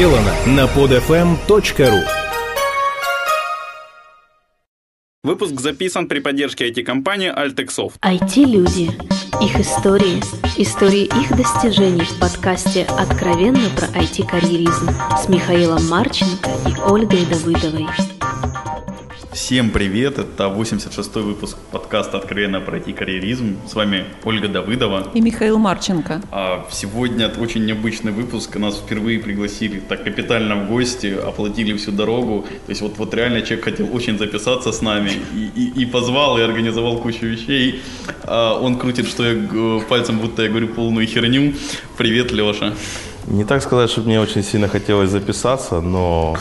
сделано на podfm.ru Выпуск записан при поддержке IT-компании Altexoft. IT-люди. Их истории. Истории их достижений в подкасте «Откровенно про IT-карьеризм» с Михаилом Марченко и Ольгой Давыдовой. Всем привет, это 86-й выпуск подкаста «Откровенно пройти карьеризм». С вами Ольга Давыдова. И Михаил Марченко. А сегодня очень необычный выпуск. Нас впервые пригласили так капитально в гости, оплатили всю дорогу. То есть вот, вот реально человек хотел очень записаться с нами и, и, и позвал, и организовал кучу вещей. А он крутит, что я пальцем, будто я говорю полную херню. Привет, Леша. Не так сказать, что мне очень сильно хотелось записаться, но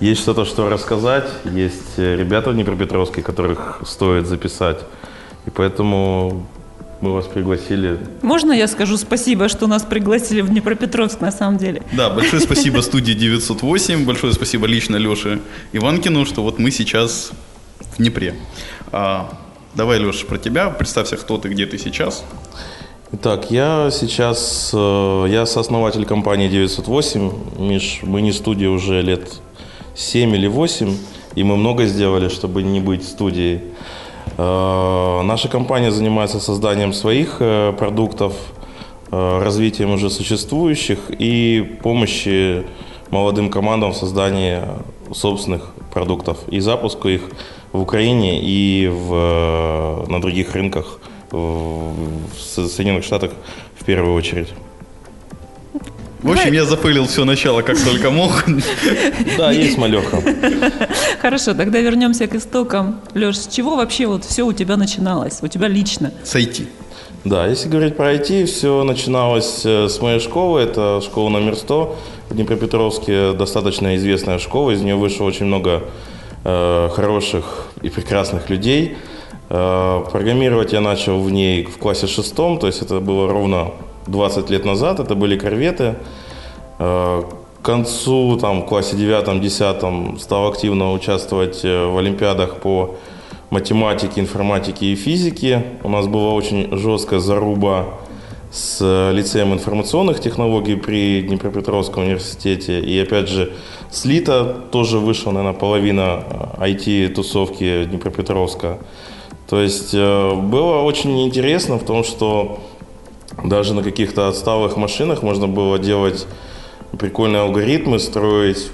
есть что-то, что рассказать. Есть э, ребята в Днепропетровске, которых стоит записать. И поэтому мы вас пригласили. Можно я скажу спасибо, что нас пригласили в Днепропетровск на самом деле? Да, большое спасибо студии 908, большое спасибо лично Леше Иванкину, что вот мы сейчас в Днепре. А, давай, Леша, про тебя. Представься, кто ты, где ты сейчас. Итак, я сейчас, э, я сооснователь компании 908. Миш, мы не студия уже лет 7 или 8, и мы много сделали, чтобы не быть студией. Э, наша компания занимается созданием своих э, продуктов, э, развитием уже существующих и помощи молодым командам в создании собственных продуктов и запуску их в Украине и в, на других рынках в Соединенных Штатах в первую очередь. В общем, я запылил все начало, как только мог. Да, есть малеха. Хорошо, тогда вернемся к истокам. Леш, с чего вообще вот все у тебя начиналось? У тебя лично? С IT. Да, если говорить про IT, все начиналось э, с моей школы. Это школа номер 100 в Днепропетровске. Достаточно известная школа. Из нее вышло очень много э, хороших и прекрасных людей. Э, программировать я начал в ней в классе шестом, то есть это было ровно 20 лет назад. Это были корветы. Э, к концу, там, в классе 9-10 стал активно участвовать э, в олимпиадах по математике, информатике и физике. У нас была очень жесткая заруба с лицеем информационных технологий при Днепропетровском университете. И опять же, с ЛИТа тоже вышла, наверное, половина IT-тусовки э, Днепропетровска. То есть было очень интересно в том, что даже на каких-то отсталых машинах можно было делать прикольные алгоритмы, строить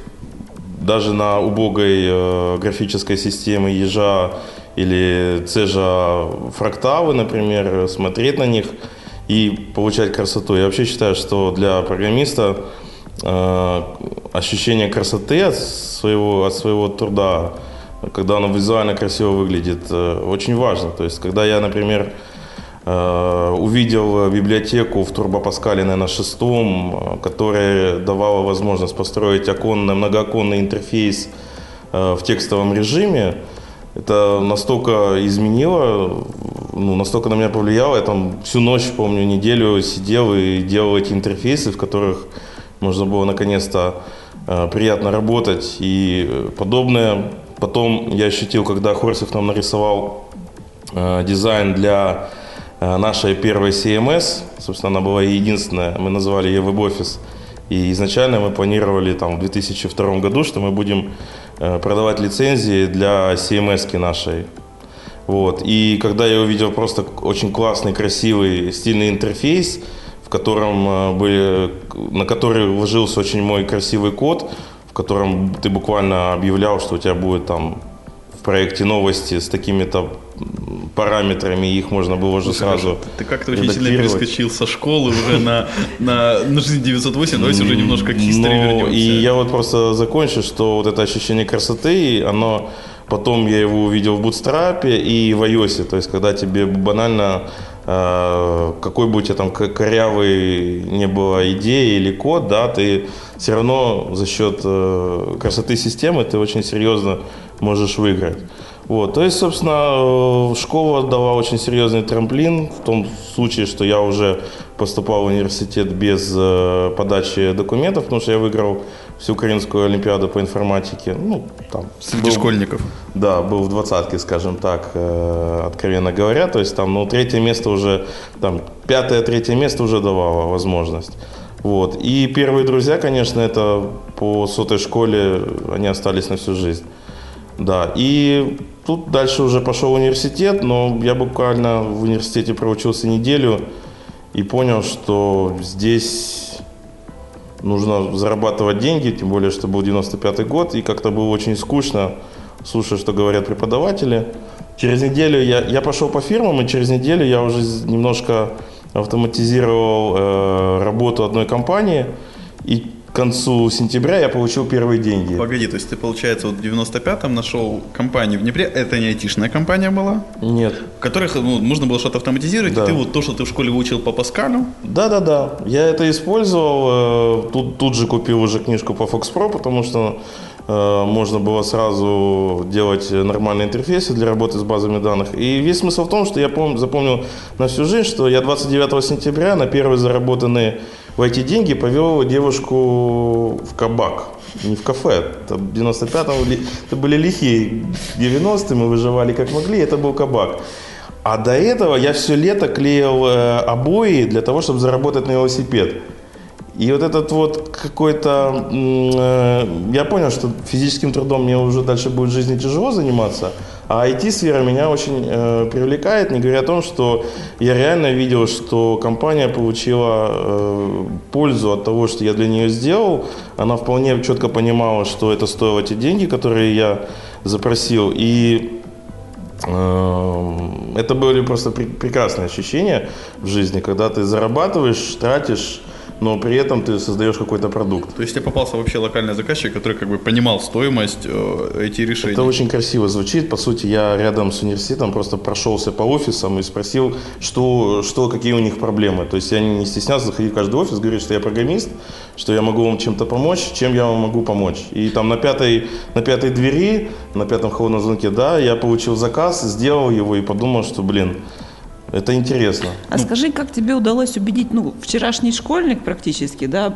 даже на убогой э, графической системе ежа или цежа фракталы, например, смотреть на них и получать красоту. Я вообще считаю, что для программиста э, ощущение красоты от своего, от своего труда, когда оно визуально красиво выглядит, э, очень важно. То есть, когда я, например, увидел библиотеку в Турбопаскале, на шестом, э, которая давала возможность построить оконный, многооконный интерфейс э, в текстовом режиме. Это настолько изменило, ну, настолько на меня повлияло. Я там всю ночь, помню, неделю сидел и делал эти интерфейсы, в которых можно было наконец-то приятно работать и подобное. Потом я ощутил, когда Хорсов нам нарисовал дизайн для Э, нашей первой CMS, собственно, она была единственная, мы назвали ее WebOffice. И изначально мы планировали там, в 2002 году, что мы будем э, продавать лицензии для CMS нашей. Вот. И когда я увидел просто очень классный, красивый, стильный интерфейс, в котором э, были, на который вложился очень мой красивый код, в котором ты буквально объявлял, что у тебя будет там в проекте новости с такими-то параметрами, их можно было уже сразу Ты как-то очень сильно перескочил со школы уже на, на, на жизнь 908, давайте уже немножко к истории ну, вернемся. И я вот просто закончу, что вот это ощущение красоты, оно потом я его увидел в Бутстрапе и в iOS, то есть когда тебе банально э, какой бы у тебя там корявый не было идеи или код, да, ты все равно за счет э, красоты системы ты очень серьезно можешь выиграть. Вот, то есть, собственно, э, школа дала очень серьезный трамплин в том случае, что я уже поступал в университет без э, подачи документов, потому что я выиграл всю Украинскую Олимпиаду по информатике. Ну, там, Среди был, школьников? Да, был в двадцатке, скажем так, э, откровенно говоря. То есть там, ну, третье место уже, там, пятое, третье место уже давало возможность. Вот. И первые друзья, конечно, это по сотой школе, они остались на всю жизнь. Да, и тут дальше уже пошел университет, но я буквально в университете проучился неделю и понял, что здесь нужно зарабатывать деньги, тем более, что был 95 год, и как-то было очень скучно слушать, что говорят преподаватели. Через неделю я, я пошел по фирмам, и через неделю я уже немножко автоматизировал э, работу одной компании, и к концу сентября я получил первые деньги. Погоди, то есть ты, получается, вот в 95-м нашел компанию в Днепре, это не айтишная компания была? Нет. В которых ну, нужно было что-то автоматизировать, Да. и ты вот то, что ты в школе выучил по Паскалю, Да-да-да, я это использовал. э, Тут, тут же купил уже книжку по Fox Pro, потому что э, можно было сразу делать нормальные интерфейсы для работы с базами данных. И весь смысл в том, что я пом- запомнил на всю жизнь, что я 29 сентября на первые заработанные в IT деньги повел девушку в кабак. Не в кафе. Это в 95-м ли- это были лихие 90-е, мы выживали как могли, это был кабак. А до этого я все лето клеил э, обои для того, чтобы заработать на велосипед. И вот этот вот какой-то... э, я понял, что физическим трудом мне уже дальше будет в жизни тяжело заниматься, а IT-сфера меня очень э, привлекает, не говоря о том, что я реально видел, что компания получила э, пользу от того, что я для нее сделал. Она вполне четко понимала, что это стоило те деньги, которые я запросил. И Эм, Это были просто пре- прекрасные ощущения в жизни, когда ты зарабатываешь, тратишь, но при этом ты создаешь какой-то продукт. то есть тебе попался вообще локальный заказчик, который как бы понимал стоимость э, этих решений. Это очень красиво звучит. По сути, я рядом с университетом просто прошелся по офисам и спросил, что, что какие у них проблемы. То есть я не стеснялся заходить в каждый офис, говорить, что я программист, что я могу вам чем-то помочь, чем я вам могу помочь. И там на пятой, на пятой двери, на пятом холодном звонке, да, я получил заказ, сделал его и подумал, что, блин, это интересно. А скажи, как тебе удалось убедить, ну, вчерашний школьник практически, да,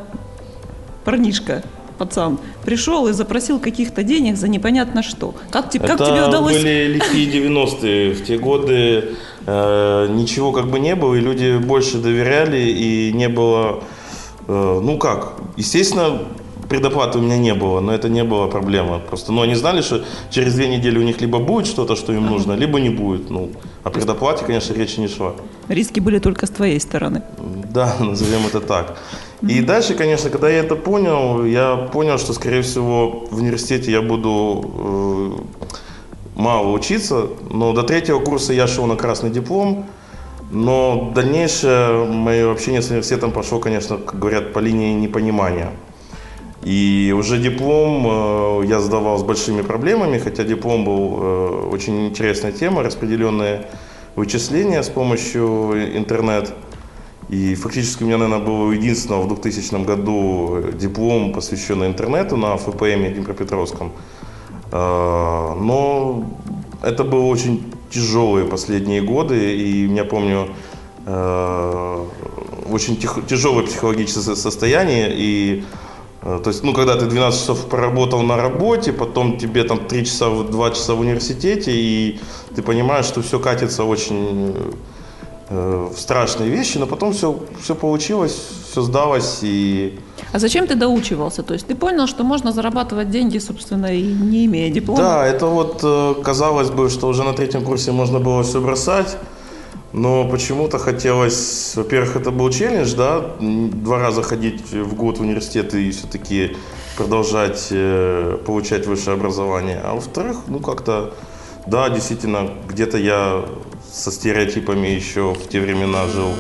парнишка, пацан, пришел и запросил каких-то денег за непонятно что. Как, те- как Это тебе удалось... были лихие 90-е. В те годы э, ничего как бы не было, и люди больше доверяли, и не было... э, ну как, естественно, предоплаты у меня не было, но это не была проблема. Просто, ну, они знали, что через две недели у них либо будет что-то, что им нужно, либо не будет. Ну, о предоплате, конечно, речи не шла. Риски были только с твоей стороны. Да, назовем это так. И дальше, конечно, когда я это понял, я понял, что, скорее всего, в университете я буду э, мало учиться, но до третьего курса я шел на красный диплом, но дальнейшее мое общение с университетом пошло, конечно, как говорят, по линии непонимания. И уже диплом э, я сдавал с большими проблемами, хотя диплом был э, очень интересная тема, распределенные вычисления с помощью интернет. И фактически у меня, наверное, был единственного в 2000 году диплом, посвященный интернету на ФПМ Днепропетровском. Э, Но это было очень тяжелые последние годы, и я помню очень тяжелое психологическое со- состояние, и то есть, ну, когда ты 12 часов поработал на работе, потом тебе там 3 часа, в- 2 часа в университете, и ты понимаешь, что все катится очень э, в страшные вещи, но потом все, все получилось, все сдалось, и А зачем ты доучивался? То есть ты понял, что можно зарабатывать деньги, собственно, и не имея диплома? Да, это вот э, казалось бы, что уже на третьем курсе можно было все бросать, но почему-то хотелось, во-первых, это был челлендж, да, два раза ходить в год в университет и все-таки продолжать э, получать высшее образование, а во-вторых, ну как-то, да, действительно, где-то я со стереотипами еще в те времена жил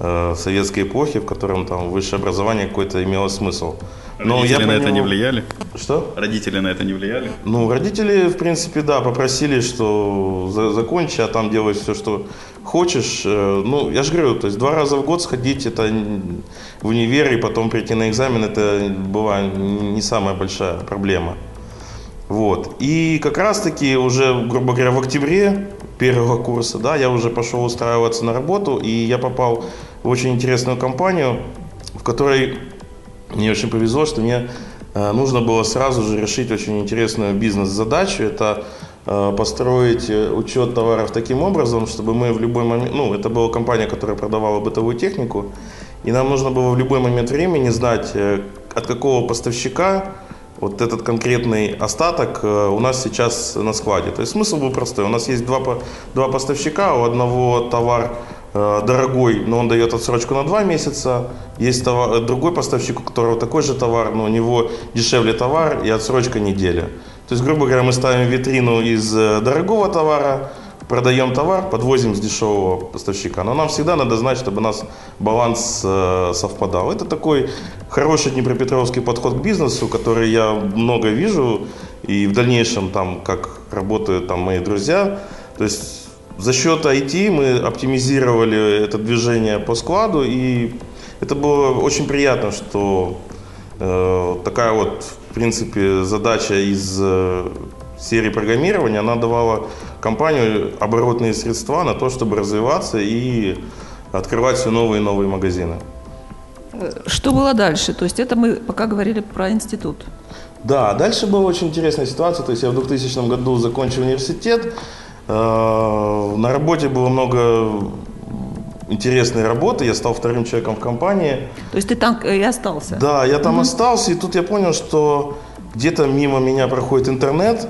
э, в советской эпохе, в котором там высшее образование какое-то имело смысл. Но Родители на это не влияли? Что? Родители на это не влияли? Ну, родители, в принципе, да, попросили, что за- закончи, а там делай все, что хочешь. Э, Ну, я же говорю, то есть два раза в год сходить это в универ и потом прийти на экзамен, это была не самая большая проблема. Вот. И как раз-таки уже, грубо говоря, в октябре первого курса, да, я уже пошел устраиваться на работу, и я попал в очень интересную компанию, в которой мне очень повезло, что мне э, нужно было сразу же решить очень интересную бизнес-задачу. Это э, построить э, учет товаров таким образом, чтобы мы в любой момент... Ну, это была компания, которая продавала бытовую технику. и нам нужно было в любой момент времени знать, от какого поставщика вот этот конкретный остаток у нас сейчас на складе. То есть смысл был простой. У нас есть два, два поставщика, у одного товар дорогой, но он дает отсрочку на два месяца. Есть товар- другой поставщик, у которого такой же товар, но у него дешевле товар и отсрочка неделя. То есть, грубо говоря, мы ставим витрину из э, дорогого товара, продаем товар, подвозим с дешевого поставщика. Но нам всегда надо знать, чтобы у нас баланс э, совпадал. Это такой хороший днепропетровский подход к бизнесу, который я много вижу и в дальнейшем там, как работают там мои друзья. То есть за счет IT мы оптимизировали это движение по складу, и это было очень приятно, что э, такая вот, в принципе, задача из э, серии программирования, она давала компанию оборотные средства на то, чтобы развиваться и открывать все новые и новые магазины. Что было дальше? То есть это мы пока говорили про институт. Да, дальше была очень интересная ситуация. То есть я в 2000 году закончил университет. Э, На работе было много интересной работы. Я стал вторым человеком в компании. То есть ты там э, и остался? Да, я там остался, и тут я понял, что где-то мимо меня проходит интернет,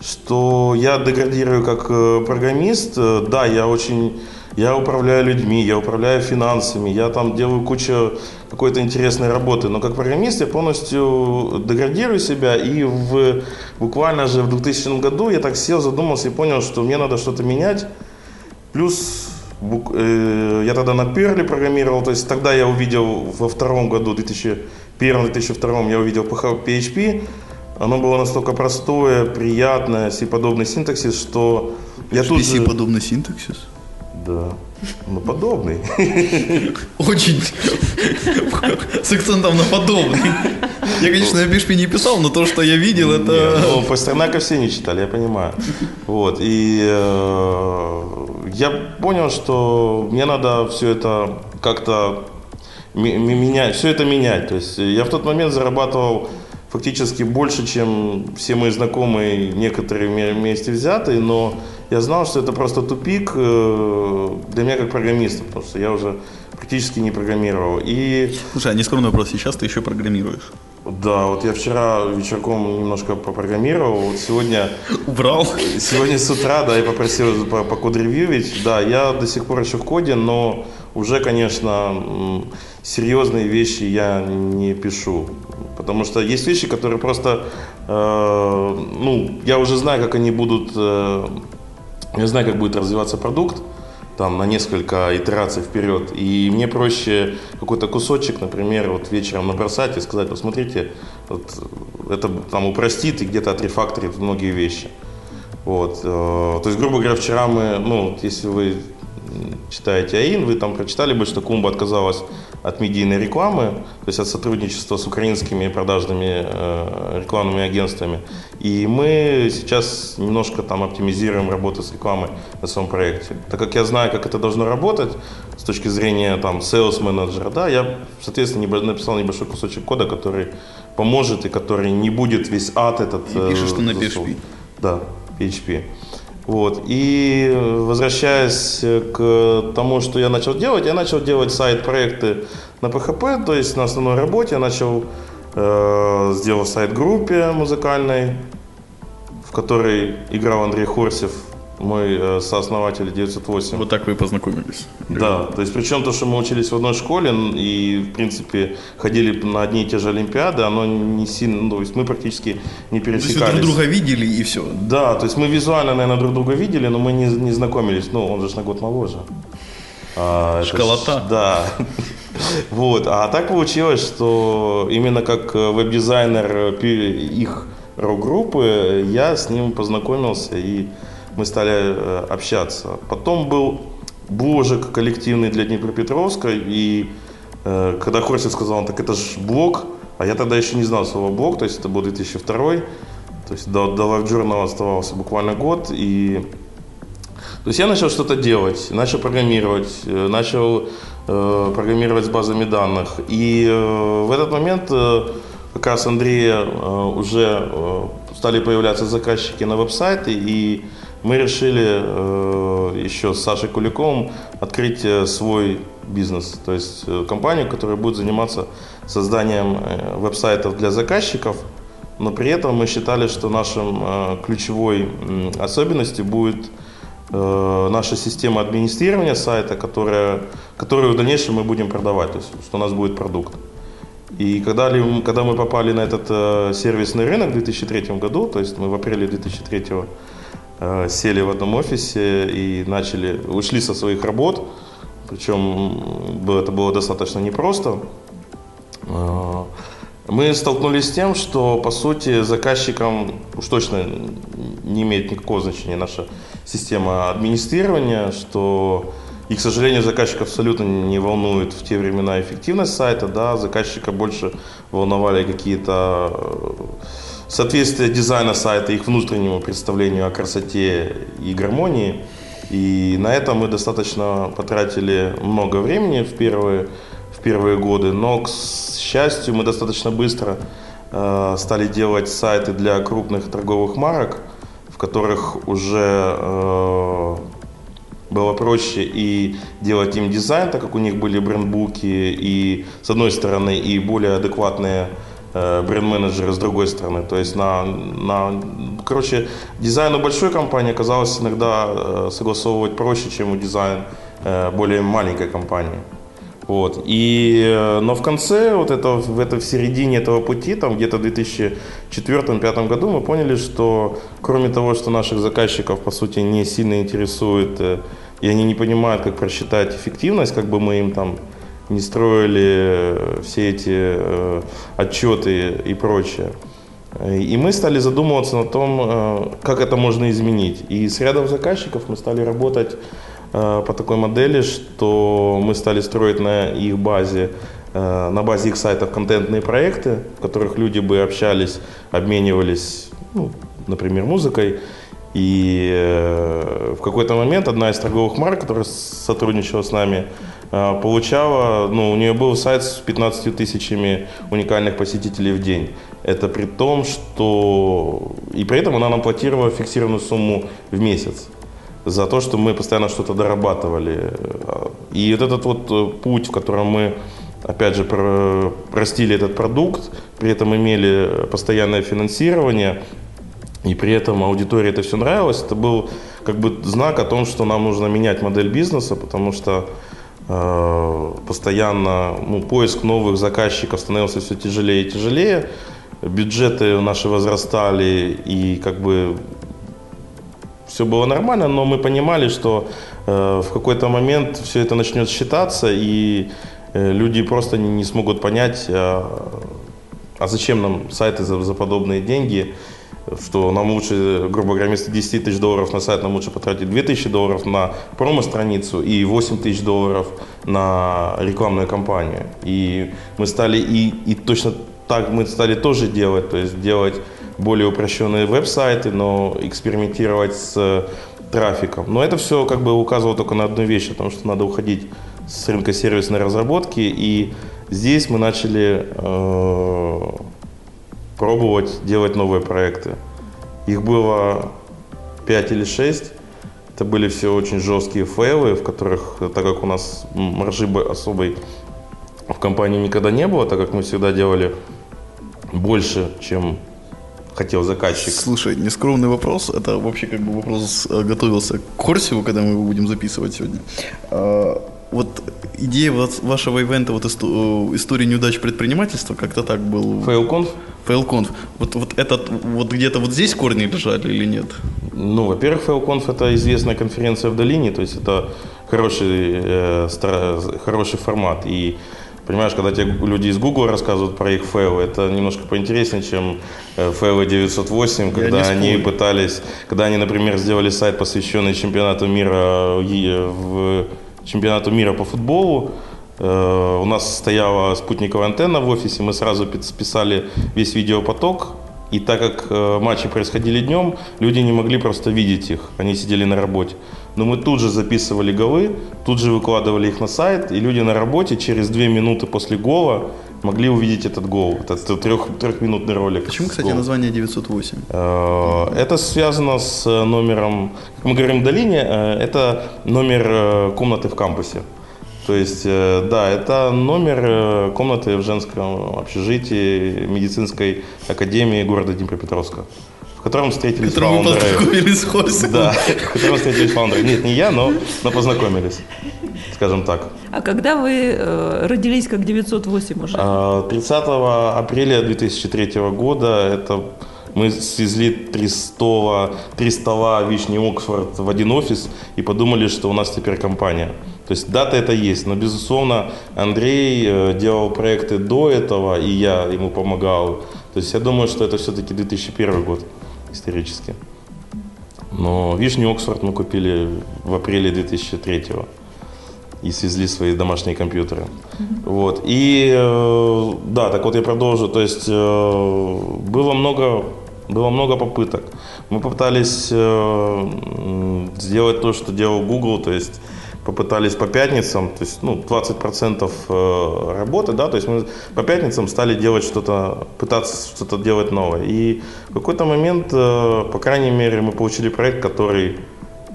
что я деградирую как э, программист. Да, я очень... Я управляю людьми, я управляю финансами, я там делаю кучу какой-то интересной работы, но как программист я полностью деградирую себя, и в, буквально же в 2000 году я так сел, задумался и понял, что мне надо что-то менять. Плюс э, я тогда на Perl программировал, то есть тогда я увидел во втором году, 2001-2002 я увидел PHP, оно было настолько простое, приятное, C-подобный синтаксис, что я тут же... подобный синтаксис. Да, ну подобный. Очень. С акцентом на подобный. Я, конечно, на PHP не писал, но то, что я видел, это... Ну, Пастернака все не читали, я понимаю. Вот, и э, я понял, что мне надо все это как-то ме- ме- менять, все это менять. То есть я в тот момент зарабатывал фактически больше, чем все мои знакомые, некоторые вме- вместе взятые, но я знал, что это просто тупик э, для меня как программиста, потому что я уже практически не программировал. И Слушай, а нескромный вопрос, сейчас ты еще программируешь? да, вот я вчера вечерком немножко попрограммировал, вот сегодня Убрал? Сегодня с утра, да, я попросил по, по код-ревьювить. Да, я до сих пор еще в коде, но уже, конечно, серьезные вещи я не пишу. Потому что есть вещи, которые просто, э, ну, я уже знаю, как они будут, э, я знаю, как будет развиваться продукт, там, на несколько итераций вперед. И мне проще какой-то кусочек, например, вот вечером набросать и сказать, посмотрите, вот, это там упростит и где-то отрефакторит многие вещи. Вот. э, То есть, грубо говоря, вчера мы, ну, если вы читаете АИН, вы там прочитали бы, что Кумба отказалась от медийной рекламы, то есть от сотрудничества с украинскими продажными э, рекламными агентствами. И мы сейчас немножко там оптимизируем работу с рекламой на своем проекте. Так как я знаю, как это должно работать с точки зрения там sales менеджера, да, я, соответственно, написал небольшой кусочек кода, который поможет и который не будет весь ад этот. И э, пишешь ты на PHP. да, PHP. Вот. И э, возвращаясь э, к тому, что я начал делать, я начал делать сайт-проекты на PHP, то есть на основной работе я начал, э, сделал сайт группе музыкальной, в которой играл Андрей Хорсев, мой э, сооснователь 908. Вот так вы и познакомились. Да, то есть причем то, что мы учились в одной школе и, в принципе, ходили на одни и те же олимпиады, оно не сильно, ну, то есть мы практически не То есть вы пересекались. друг друга видели и все. Да, то есть мы визуально, наверное, друг друга видели, но мы не, не знакомились. Ну, он же на год моложе. А, Школота. ж- Да. Вот. А так получилось, что именно как э, веб-дизайнер э, их рок-группы, я с ним познакомился, и мы стали э, общаться. Потом был бложек коллективный для Днепропетровска, и э, когда Хорсев сказал, так это же блог, а я тогда еще не знал слова блог, то есть это был 2002 то есть до, до Live Journal оставался буквально год, и то есть я начал что-то делать, начал программировать, э, начал э, программировать с базами данных. И э, в этот момент э, как раз Андрея э, уже э, стали появляться заказчики на веб-сайты, и мы решили э, еще с Сашей Куликовым открыть э, свой бизнес, то есть э, компанию, которая будет заниматься созданием веб-сайтов для заказчиков, но при этом мы считали, что нашим ключевой особенностью будет наша система администрирования сайта, которая, которую в дальнейшем мы будем продавать, то есть что у нас будет продукт. И когда, ли- когда мы попали на этот э, сервисный рынок в 2003 году, то есть мы в апреле 2003 э, сели в одном офисе и начали, ушли со своих работ, причем это было достаточно непросто, э, мы столкнулись с тем, что по сути заказчикам уж точно не имеет никакого значения наша система администрирования, что и, к сожалению, заказчика абсолютно не волнует в те времена эффективность сайта, да, заказчика больше волновали какие-то э, соответствие дизайна сайта их внутреннему представлению о красоте и гармонии. И на это мы достаточно потратили много времени в первые, в первые годы, но, к счастью, мы достаточно быстро э, стали делать сайты для крупных торговых марок, в которых уже э, было проще и делать им дизайн, так как у них были брендбуки и с одной стороны и более адекватные бренд-менеджеры с другой стороны. То есть на, на короче, дизайн у большой компании оказалось иногда э, согласовывать проще, чем у дизайн э, более маленькой компании. Вот. И, э, но в конце, вот это, в, это, в середине этого пути, там где-то в 2004-2005 году мы поняли, что кроме того, что наших заказчиков, по сути, не сильно интересует, э, и они не понимают, как просчитать эффективность, как бы мы им там не строили э, все эти э, отчеты и прочее. И мы стали задумываться на том, э, как это можно изменить. И с рядом заказчиков мы стали работать по такой модели, что мы стали строить на их базе, на базе их сайтов контентные проекты, в которых люди бы общались, обменивались, ну, например, музыкой. И в какой-то момент одна из торговых марок, которая сотрудничала с нами, получала, ну, у нее был сайт с 15 тысячами уникальных посетителей в день. Это при том, что... И при этом она нам платила фиксированную сумму в месяц за то, что мы постоянно что-то дорабатывали. И вот этот вот э, путь, в котором мы, опять же, про- простили этот продукт, при этом имели постоянное финансирование, и при этом аудитории это все нравилось, это был как бы знак о том, что нам нужно менять модель бизнеса, потому что постоянно ну, поиск новых заказчиков становился все тяжелее и тяжелее, бюджеты наши возрастали, и как бы все было нормально, но мы понимали, что э, в какой-то момент все это начнет считаться, и э, люди просто не, смогут понять, а, а зачем нам сайты за подобные деньги, что нам лучше, грубо говоря, вместо 10 тысяч долларов на сайт нам лучше потратить 2 тысячи долларов на промо-страницу и 8 тысяч долларов на рекламную кампанию. И мы стали, и, и точно так мы стали тоже делать, то есть делать более упрощенные веб-сайты, но экспериментировать с э, трафиком. Но это все как бы указывало только на одну вещь, о том, что надо уходить с рынка сервисной разработки. И здесь мы начали э, пробовать делать новые проекты. Их было 5 или 6. Это были все очень жесткие фейлы, в которых, так как у нас маржи бо- особой в компании никогда не было, так как мы всегда делали больше, чем хотел заказчик. Слушай, нескромный вопрос. Это вообще как бы вопрос э, готовился к Корсиву, когда мы его будем записывать сегодня. А, Вот идея вашего ивента, вот э, история неудач предпринимательства, как-то так был. Фейлконф? Фейлконф. Вот, вот этот, вот где-то вот здесь корни лежали или нет? Ну, во-первых, Фейлконф это известная конференция в долине, то есть это хороший, э, стара- хороший формат. И понимаешь, когда тебе люди из Google рассказывают про их фейлы, это немножко поинтереснее, чем э, фейлы 908, когда они пытались, когда они, например, сделали сайт, посвященный чемпионату мира в, в чемпионату мира по футболу. Э, У нас стояла спутниковая антенна в офисе, мы сразу пи- списали весь видеопоток. И так как э, матчи происходили днем, люди не могли просто видеть их, они сидели на работе. Но мы тут же записывали голы, тут же выкладывали их на сайт, и люди на работе через две минуты после гола могли увидеть этот гол, этот трех, трехминутный ролик. Почему, кстати, голом. название 908? Э, Это связано с номером, как мы говорим в долине, это номер комнаты в кампусе. То есть, э, да, это номер э, комнаты в женском общежитии медицинской академии города Днепропетровска, в котором встретились Которым фаундеры. познакомились с Хорсом. Да, в котором встретились фаундеры. Нет, не я, но, но познакомились, скажем так. А когда вы э, родились как 908 уже? А, 30 апреля 2003 года это мы свезли три стола, три стола Вишни Оксфорд в один офис и подумали, что у нас теперь компания. То есть дата это есть, но безусловно Андрей э, делал проекты до этого, и я ему помогал. То есть я думаю, что это все-таки 2001 год исторически. Но Вишню Оксфорд мы купили в апреле 2003 и свезли свои домашние компьютеры. Вот. И э, да, так вот я продолжу. То есть э, было много, было много попыток. Мы попытались э, сделать то, что делал Google, то есть попытались по пятницам, то есть ну, 20% э, работы, да, то есть мы по пятницам стали делать что-то, пытаться что-то делать новое. И в какой-то момент, э, по крайней мере, мы получили проект, который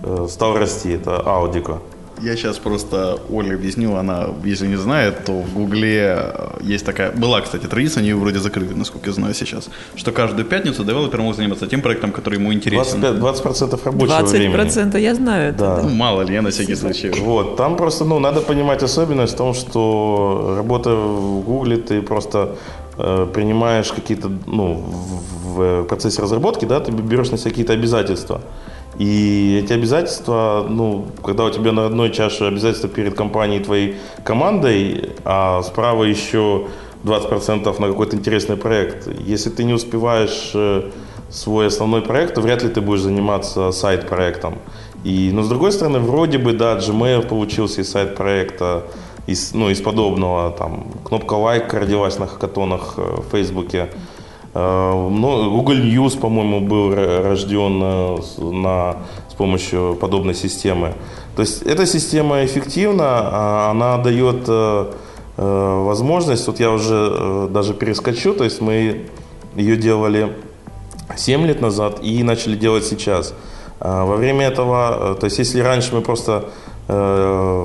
э, стал расти, это Аудико. Я сейчас просто Оле объясню, она, если не знает, то в Гугле э, есть такая, была, кстати, традиция, они ее вроде закрыли, насколько я знаю сейчас, что каждую пятницу девелопер мог заниматься тем проектом, который ему интересен. 25, 20% рабочего времени. 20% я знаю это. Да. Ну, мало ли, я на всякий случай. Вот, там просто, ну, надо понимать особенность в том, что работа в Гугле, ты просто э, принимаешь какие-то, ну, в, в процессе разработки, да, ты берешь на себя какие-то обязательства. И эти обязательства, ну, когда у тебя на одной чаше обязательства перед компанией твоей командой, а справа еще 20% на какой-то интересный проект. Если ты не успеваешь э, свой основной проект, то вряд ли ты будешь заниматься сайт-проектом. И, но с другой стороны, вроде бы, да, Gmail получился из сайт-проекта, из, ну, из подобного, там, кнопка лайк родилась на хакатонах э, в Фейсбуке. Э, ну, Google News, по-моему, был рожден э, на, с помощью подобной системы. То есть эта система эффективна, а она дает э, возможность, вот я уже даже перескочу, то есть мы ее делали 7 лет назад и начали делать сейчас. Во время этого, то есть если раньше мы просто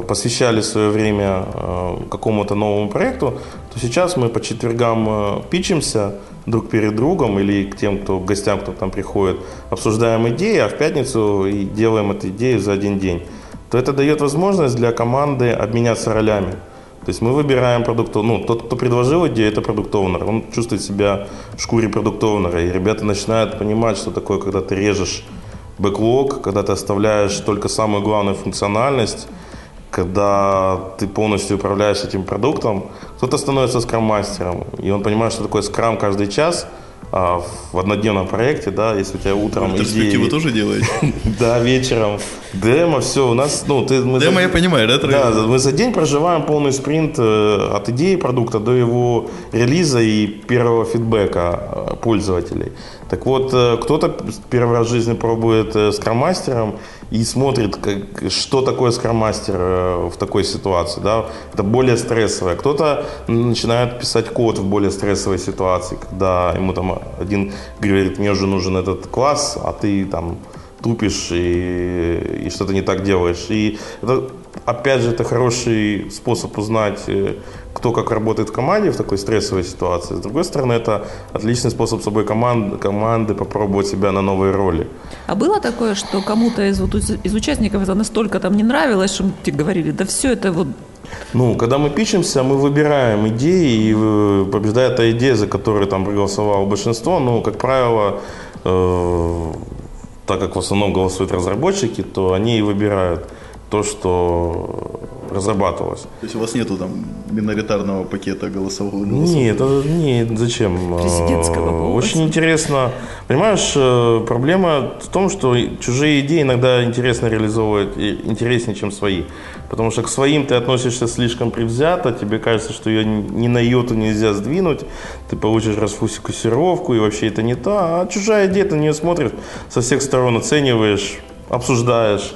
посвящали свое время э, какому-то новому проекту, то сейчас мы по четвергам э, пичемся друг перед другом или к тем, кто к гостям, кто там приходит, обсуждаем идеи, а в пятницу и делаем эту идею за один день. То это дает возможность для команды обменяться ролями. То есть мы выбираем продукт, ну, тот, кто предложил идею, это продукт Он чувствует себя в шкуре продукт И ребята начинают понимать, что такое, когда ты режешь бэклог, когда ты оставляешь только самую главную функциональность, когда ты полностью управляешь этим продуктом. Кто-то становится скрам-мастером, и он понимает, что такое скрам каждый час, а в однодневном проекте, да, если у тебя утром Перспективу идеи, тоже делаете? да, вечером, демо, все, у нас, ну, ты, мы Демо за- я понимаю, да? да, мы за день проживаем полный спринт э, от идеи продукта до его релиза и первого фидбэка э, пользователей. Так вот, э, кто-то первый раз в жизни пробует э, скрам-мастером и смотрит, как, что такое скрам-мастер э, в такой ситуации. Да? Это более стрессовое. Кто-то начинает писать код в более стрессовой ситуации, когда ему там один говорит, мне уже нужен этот класс, а ты там тупишь и, и что-то не так делаешь. И это, опять же, это хороший способ узнать, кто как работает в команде в такой стрессовой ситуации. С другой стороны, это отличный способ собой команд, команды попробовать себя на новые роли. А было такое, что кому-то из, вот, из из участников это настолько там не нравилось, что тебе говорили, да все это вот Ну, когда мы пишемся, мы выбираем идеи, и э, побеждает та идея, за которую там проголосовало большинство. Ну, как правило, э, так как в основном голосуют разработчики, то они и выбирают то, что разрабатывалось. То есть у вас нету там миноритарного пакета голосового голоса? Нет, это- нет, зачем? Президентского. Очень интересно. Понимаешь, э, проблема в том, что чужие идеи иногда интересно реализовывать, и интереснее, чем свои. Потому что к своим ты относишься слишком предвзято, тебе кажется, что ее ни на йоту нельзя сдвинуть, ты получишь расфокусировку, и вообще это не то. А чужая идея, ты на нее смотришь, со всех сторон оцениваешь, обсуждаешь.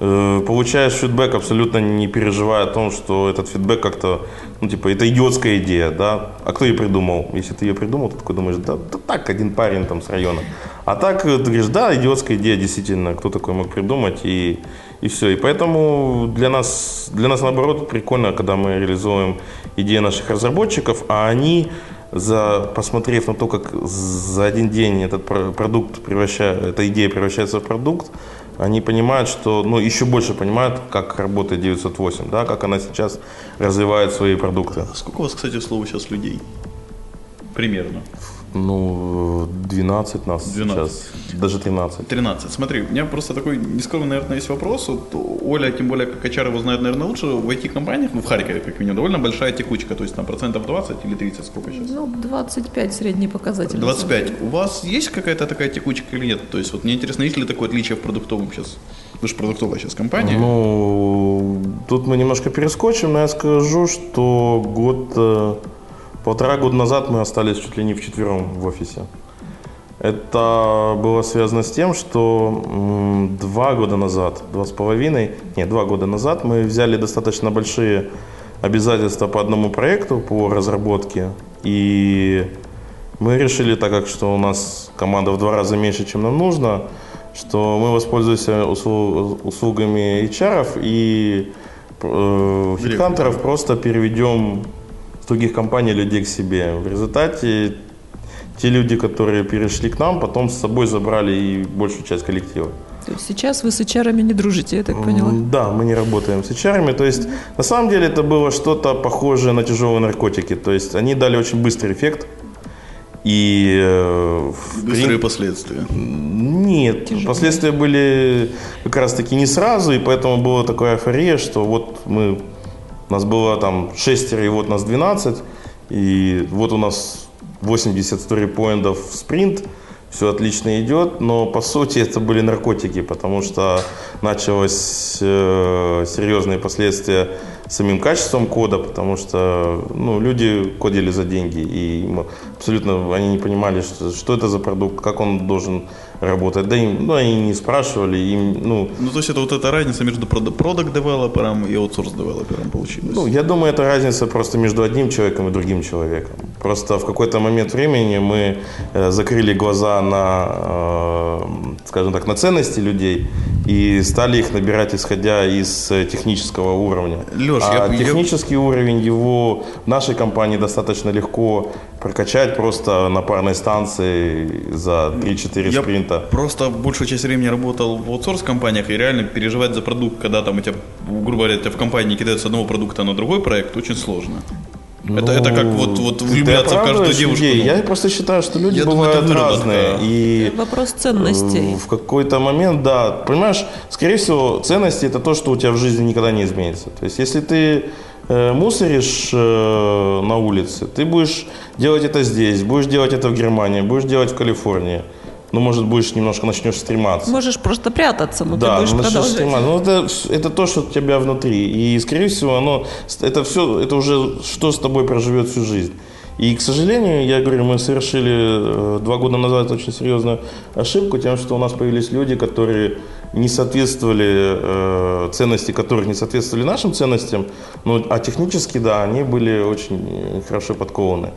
Э, получаешь фидбэк, абсолютно не переживая о том, что этот фидбэк как-то, ну, типа, это идиотская идея, да? А кто ее придумал? Если ты ее придумал, ты такой думаешь, да, да так, один парень там с района. А так э, ты говоришь, да, идиотская идея, действительно, кто такой мог придумать, и, и все. И поэтому для нас, для нас, наоборот, прикольно, когда мы реализуем идеи наших разработчиков, а они за, посмотрев на то, как за один день этот про- продукт превращает, эта идея превращается в продукт, они понимают, что, ну, еще больше понимают, как работает 908, да, как она сейчас развивает свои продукты. Сколько у вас, кстати, слово сейчас людей? Примерно. Ну, 12 нас 12. сейчас, даже 13. 13. Смотри, у меня просто такой нескромный, наверное, есть вопрос. Вот Оля, тем более, как HR его знает, наверное, лучше. В IT-компаниях, ну, в Харькове, как минимум, довольно большая текучка. То есть там процентов 20 или 30, сколько сейчас? Ну, 25 средний показатель. 25. У вас есть какая-то такая текучка или нет? То есть вот мне интересно, есть ли такое отличие в продуктовом сейчас? Вы же продуктовая сейчас компания. Ну, тут мы немножко перескочим, но я скажу, что год, э, полтора года назад мы остались чуть ли не вчетвером в офисе. Это было связано с тем, что два года назад, два с половиной, нет, два года назад мы взяли достаточно большие обязательства по одному проекту по разработке. И мы решили, так как что у нас команда в два раза меньше, чем нам нужно, что мы воспользуемся услу- услугами HR и э, хедхантеров, просто переведем других компаний людей к себе. В результате те люди, которые перешли к нам, потом с собой забрали и большую часть коллектива. То есть сейчас вы с HR не дружите, я так поняла? Да, мы не работаем с HR. То есть, на самом деле, это было что-то похожее на тяжелые наркотики. То есть, они дали очень быстрый эффект. И э, Быстрые прин- последствия. Нет, последствия были как раз таки не сразу, и поэтому была такая эйфория, что вот мы, нас было там шестеро, и вот нас 12, и вот у нас 80 сторипоинтов в спринт, все отлично идет, но по сути это были наркотики, потому что началось э, серьезные последствия самим качеством кода, потому что ну, люди кодили за деньги, и абсолютно они не понимали, что, что это за продукт, как он должен работать. Да им, ну, они не спрашивали, им, ну, Ну, то есть это вот эта разница между продукт-девелопером и аутсорс-девелопером получилась. ну, я думаю, это разница просто между одним человеком и другим человеком. Просто в какой-то момент времени мы э, закрыли глаза на, э, скажем так, на ценности людей и стали их набирать, исходя из э, технического уровня. Лёш, а я- технический уровень его в нашей компании достаточно легко прокачать просто на парной станции за 3-4 Я спринта. просто большую часть времени работал в аутсорс-компаниях, и реально переживать за продукт, когда там у тебя, грубо говоря, тебя в компании кидают с одного продукта на другой проект, очень сложно. Это, это как вот, вот Ну, влюбляться в каждую девушку. людей. ну. Я просто считаю, что люди Я думаю, бывают это выработка. разные. И Вопрос ценностей. в какой-то момент, да, понимаешь, скорее всего, ценности это то, что у тебя в жизни никогда не изменится. То есть, если ты э, мусоришь э, на улице, ты будешь делать это здесь, будешь делать это в Германии, будешь делать в Калифорнии. Ну, может, будешь немножко начнешь стрематься. Можешь просто прятаться, но Да, ты будешь начнешь продолжать. стрематься. Ну, это, это то, что у тебя внутри. И, скорее всего, оно, это все, это уже что с тобой проживет всю жизнь. И, к сожалению, я говорю, мы совершили э, два года назад очень серьезную ошибку тем, что у нас появились люди, которые не соответствовали, э, ценности которых не соответствовали нашим ценностям, ну, а технически, да, они были очень хорошо подкованы.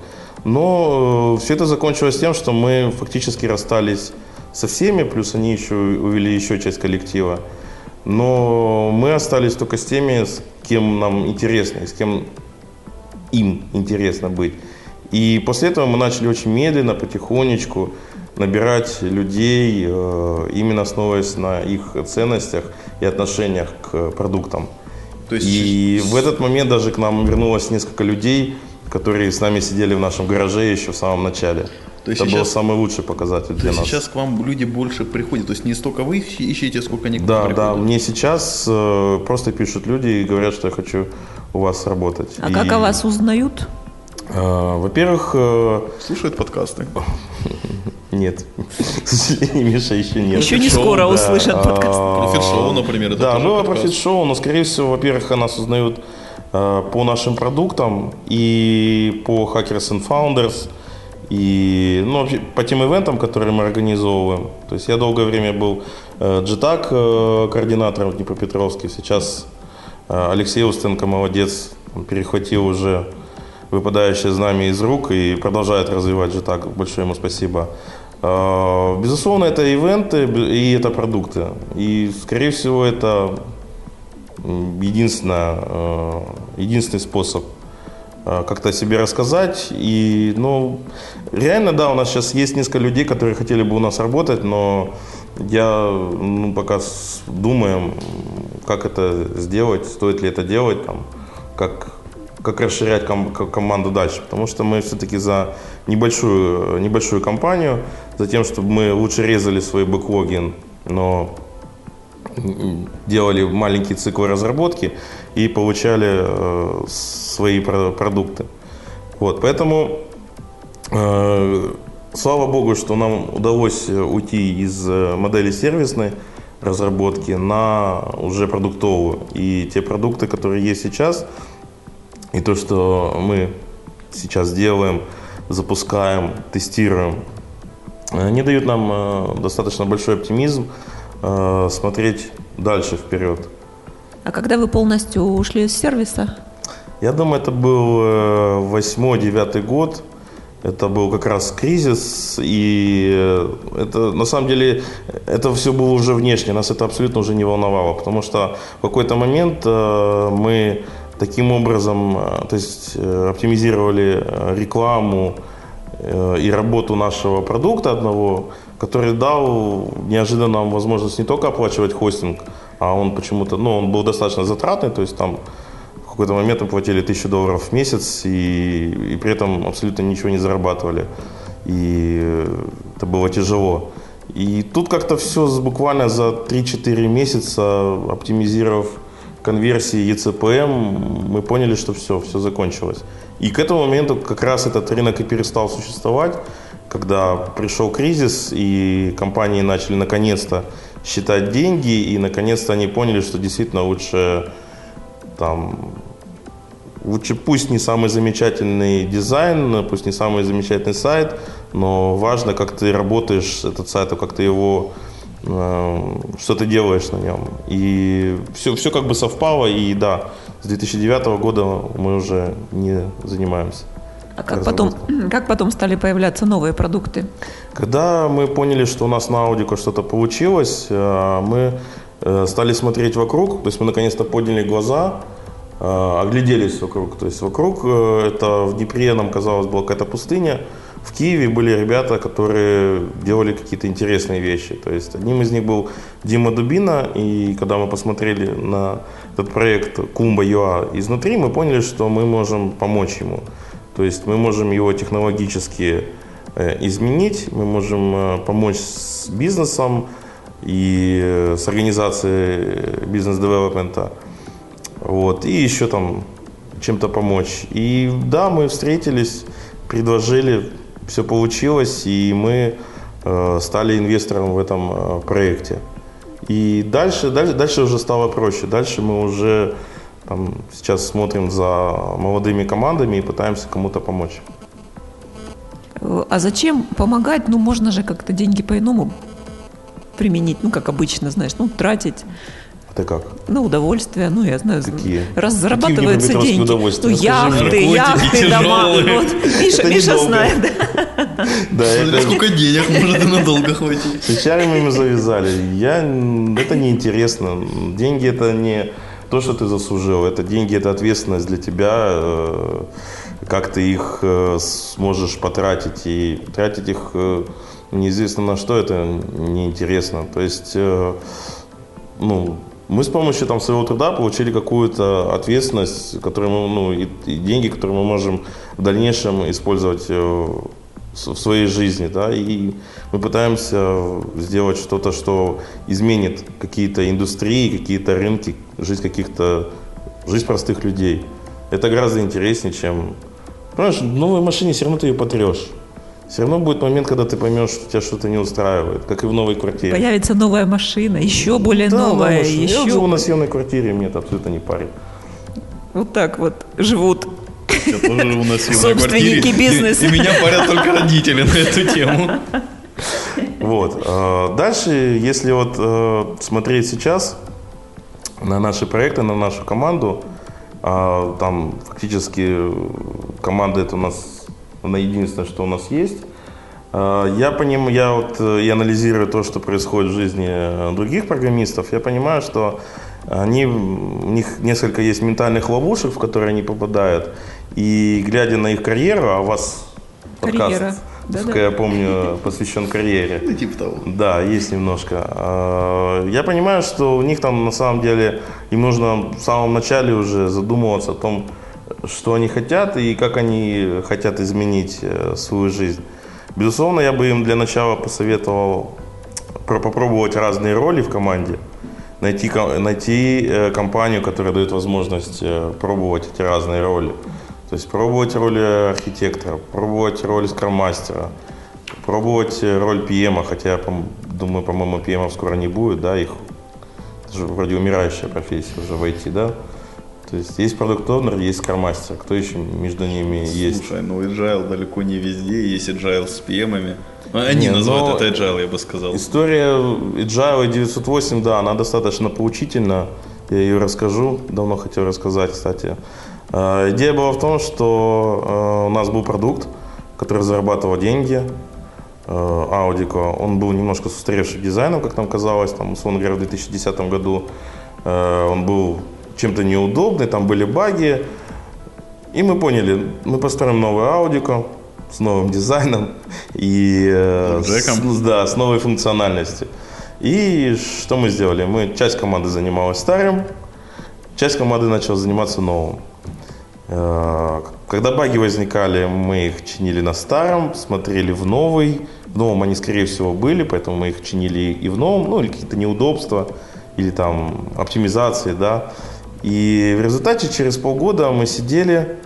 Но все это закончилось тем, что мы фактически расстались со всеми, плюс они еще увели еще часть коллектива. Но мы остались только с теми, с кем нам интересно, и с кем им интересно быть. И после этого мы начали очень медленно, потихонечку набирать людей, э, именно основываясь на их ценностях и отношениях к продуктам. То есть И в этот момент даже к нам вернулось несколько людей, которые с нами сидели в нашем гараже еще в самом начале. То есть Это был сейчас- самый лучший показатель То для есть нас. сейчас к вам люди больше приходят. То есть не столько вы ищ- ищете, сколько они к вам Да, приходят. да, мне сейчас э, просто пишут люди и говорят, что я хочу у вас работать. А И, как о вас узнают? э, во-первых, э, Слушают подкасты. нет. Миша еще нет. Еще не скоро услышат а, подкаст. Профит-шоу, например, Да, было подкаст. профит-шоу, но, скорее всего, во-первых, о нас узнают по нашим продуктам и по Hackers and Founders, И ну, вообще, по тем ивентам, которые мы организовываем, то есть я долгое время был э, GTAC э, координатором в Днепропетровске, сейчас э, Алексей Устенко молодец, он перехватил уже выпадающее знамя из рук и продолжает развивать GTAC, большое ему спасибо. Э, безусловно, это ивенты и это продукты. И, скорее всего, это единственное, э, единственный способ э, как-то себе рассказать. И, ну, реально, да, у нас сейчас есть несколько людей, которые хотели бы у нас работать, но я, ну, пока думаем, как это сделать, стоит ли это делать, там, как, как расширять ком- команду дальше. Потому что мы все-таки за небольшую, небольшую компанию, за тем, чтобы мы лучше резали свои бэклоги, но делали маленькие циклы разработки и получали э, свои про- продукты. Вот, поэтому э, слава богу, что нам удалось уйти из э, модели сервисной разработки на уже продуктовую. И те продукты, которые есть сейчас, и то, что мы сейчас делаем, запускаем, тестируем, они дают нам достаточно большой оптимизм э, смотреть дальше вперед. А когда вы полностью ушли из сервиса? Я думаю, это был э, восьмой-девятый год. Это был как раз кризис, и э, это на самом деле это все было уже внешне, нас это абсолютно уже не волновало, потому что в какой-то момент э, мы таким образом, то есть оптимизировали рекламу и работу нашего продукта одного, который дал неожиданно нам возможность не только оплачивать хостинг, а он почему-то, ну, он был достаточно затратный, то есть там в какой-то момент мы платили тысячу долларов в месяц и, и при этом абсолютно ничего не зарабатывали. И это было тяжело. И тут как-то все буквально за 3-4 месяца, оптимизировав конверсии ECPM, мы поняли, что все, все закончилось. И к этому моменту как раз этот рынок и перестал существовать когда пришел кризис, и компании начали наконец-то считать деньги, и наконец-то они поняли, что действительно лучше там лучше пусть не самый замечательный дизайн, пусть не самый замечательный сайт, но важно, как ты работаешь этот сайт, как ты его э, что ты делаешь на нем. И все, все как бы совпало, и да, с 2009 года мы уже не занимаемся. А как потом, как потом стали появляться новые продукты? Когда мы поняли, что у нас на аудико что-то получилось, э, мы э, стали смотреть вокруг, то есть мы наконец-то подняли глаза, э, огляделись вокруг. То есть вокруг, это в Днепре нам казалось была какая-то пустыня, в Киеве были ребята, которые делали какие-то интересные вещи. То есть одним из них был Дима Дубина, и когда мы посмотрели на этот проект Кумба Юа изнутри, мы поняли, что мы можем помочь ему. То есть мы можем его технологически э, изменить, мы можем э, помочь с бизнесом и э, с организацией бизнес-девелопмента. Вот, и еще там чем-то помочь. И да, мы встретились, предложили, все получилось, и мы стали инвестором в этом проекте. И дальше, дальше, дальше уже стало проще. Дальше мы уже там, сейчас смотрим за молодыми командами и пытаемся кому-то помочь. А зачем помогать? Ну, можно же как-то деньги по-иному применить, ну, как обычно, знаешь, ну, тратить. Ты как? Ну, удовольствие, ну, я знаю, Какие? раз зарабатываются Какие деньги. Ну, яхты, яхты, дома. Вот. Миша, Миша знает. Да. Да, это... Сколько денег может надолго хватить? С мы завязали. Я... Это неинтересно. Деньги это не то, что ты заслужил. Это деньги, это ответственность для тебя. Э, как ты их э, сможешь потратить. И тратить их э, неизвестно на что, это неинтересно. То есть, ну, мы с помощью там, своего труда получили какую-то ответственность, которую мы, ну, и, и деньги, которые мы можем в дальнейшем использовать в своей жизни, да, и мы пытаемся сделать что-то, что изменит какие-то индустрии, какие-то рынки, жизнь каких-то, жизнь простых людей. Это гораздо интереснее, чем, понимаешь, в новой машине все равно ты ее потрешь. Все равно будет момент, когда ты поймешь, что тебя что-то не устраивает, как и в новой квартире. Появится новая машина, еще более да, новая. Еще... Еще... Я живу на съемной квартире, мне это абсолютно не парит. Вот так вот живут Я тоже у нас съемная Собственники квартире. бизнеса. И, и меня парят только родители на эту тему. Вот. э, Дальше, если вот э, смотреть сейчас на наши проекты, на нашу команду, а, там фактически команда это у нас на единственное, что у нас есть. А, Я понимаю, я вот э, и анализирую то, что происходит в жизни других программистов, я понимаю, что они, у них несколько есть ментальных ловушек, в которые они попадают, и глядя на их карьеру, а у вас подкаст, Карьера. Да-да. насколько я помню, посвящен карьере. Ну, типа того. Да, есть немножко. А, Я понимаю, что у них там на самом деле им нужно в самом начале уже задумываться о том, что они хотят и как они хотят изменить э, свою жизнь. Безусловно, я бы им для начала посоветовал про- попробовать разные роли в команде, найти, найти э, компанию, которая дает возможность э, пробовать эти разные роли. То есть пробовать роль архитектора, пробовать роль скроммастера, пробовать э, роль PM, хотя, пом- думаю, по-моему, PM скоро не будет, да, их это же вроде умирающая профессия уже в IT, да. То есть есть продукт оунер есть скроммастер, кто еще между ними есть? Слушай, ну agile далеко не везде, есть agile с PM-ами. Ну, Они Не, называют это agile, я бы сказал. История Agile 908, да, она достаточно поучительна. Я ее расскажу, давно хотел рассказать, кстати. Э, Идея была в том, что э, у нас был продукт, который зарабатывал деньги, Аудико. Он был немножко с устаревшим дизайном, как нам казалось, там, условно говоря, в 2010 году. Э, Он был чем-то неудобный, там были баги. И мы поняли, мы построим новую Аудико с новым дизайном и э, с, да, с новой функциональностью. И что мы сделали? Мы часть команды занималась старым, часть команды начала заниматься новым. Э, Когда баги возникали, мы их чинили на старом, смотрели в новый. В новом они, скорее всего, были, поэтому мы их чинили и в новом, ну, или какие-то неудобства, или там оптимизации, да. И в результате через полгода мы сидели,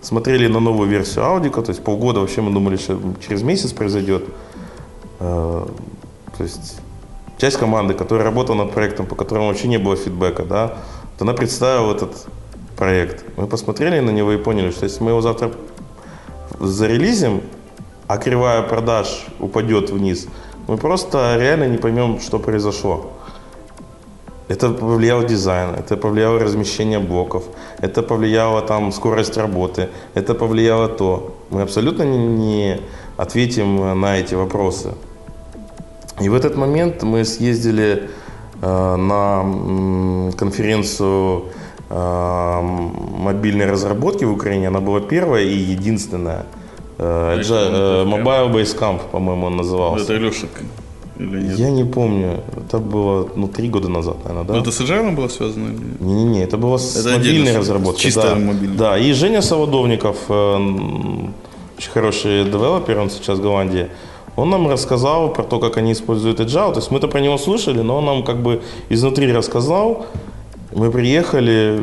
смотрели на новую версию Аудика, то есть полгода вообще мы думали, что через месяц произойдет. Э, То есть часть команды, которая работала над проектом, по которому вообще не было фидбэка, да, вот она представила этот проект. Мы посмотрели на него и поняли, что если мы его завтра зарелизим, а кривая продаж упадет вниз, мы просто реально не поймем, что произошло. Это повлияло дизайн, это повлияло размещение блоков, это повлияло там скорость работы, это повлияло то. Мы абсолютно не- ответим на эти вопросы. И в этот момент мы съездили э, на м, конференцию э, мобильной разработки в Украине. Она была первая и единственная. Э, Agile- э, Mobile Base Camp, по-моему, он назывался. Это Алеша или нет? Я не помню. Это было ну, три года назад, наверное, да? Ну, это с agile было связано? Не-не-не, это было с Это мобильной разработкой. чисто да. мобильной. Да, и Женя Солодовников, э, очень хороший девелопер, он сейчас в Голландии, он нам рассказал про то, как они используют Agile. То есть мы-то про него слышали, но он нам как бы изнутри рассказал. Мы приехали,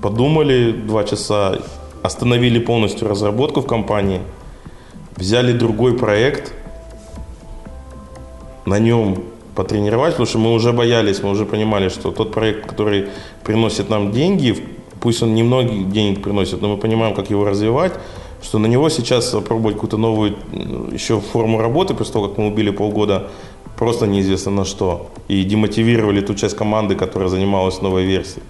подумали два часа, остановили полностью разработку в компании, взяли другой проект, на нем потренировать, потому что мы уже боялись, мы уже понимали, что тот проект, который приносит нам деньги, пусть он немного денег приносит, но мы понимаем, как его развивать, что на него сейчас пробовать какую-то новую еще форму работы, после того, как мы убили полгода, просто неизвестно на что. И демотивировали ту часть команды, которая занималась новой версией.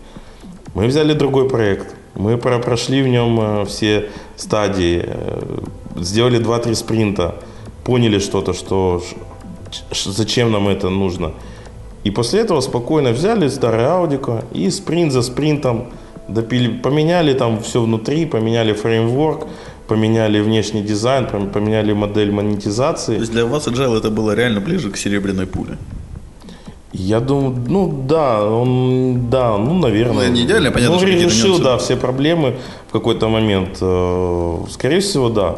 Мы взяли другой проект. Мы про- прошли в нем э, все стадии, э, сделали 2-3 спринта, поняли что-то, что зачем нам это нужно. И после этого спокойно взяли старое аудико и спринт за спринтом допили, поменяли там все внутри, поменяли фреймворк, поменяли внешний дизайн, пом- поменяли модель монетизации. То есть для вас agile это было реально ближе к серебряной пуле? Я думаю, ну да, он, да, ну наверное. Ну, не идеально, понятно, Он что решил, да, все проблемы в какой-то момент. Э, Скорее всего, да.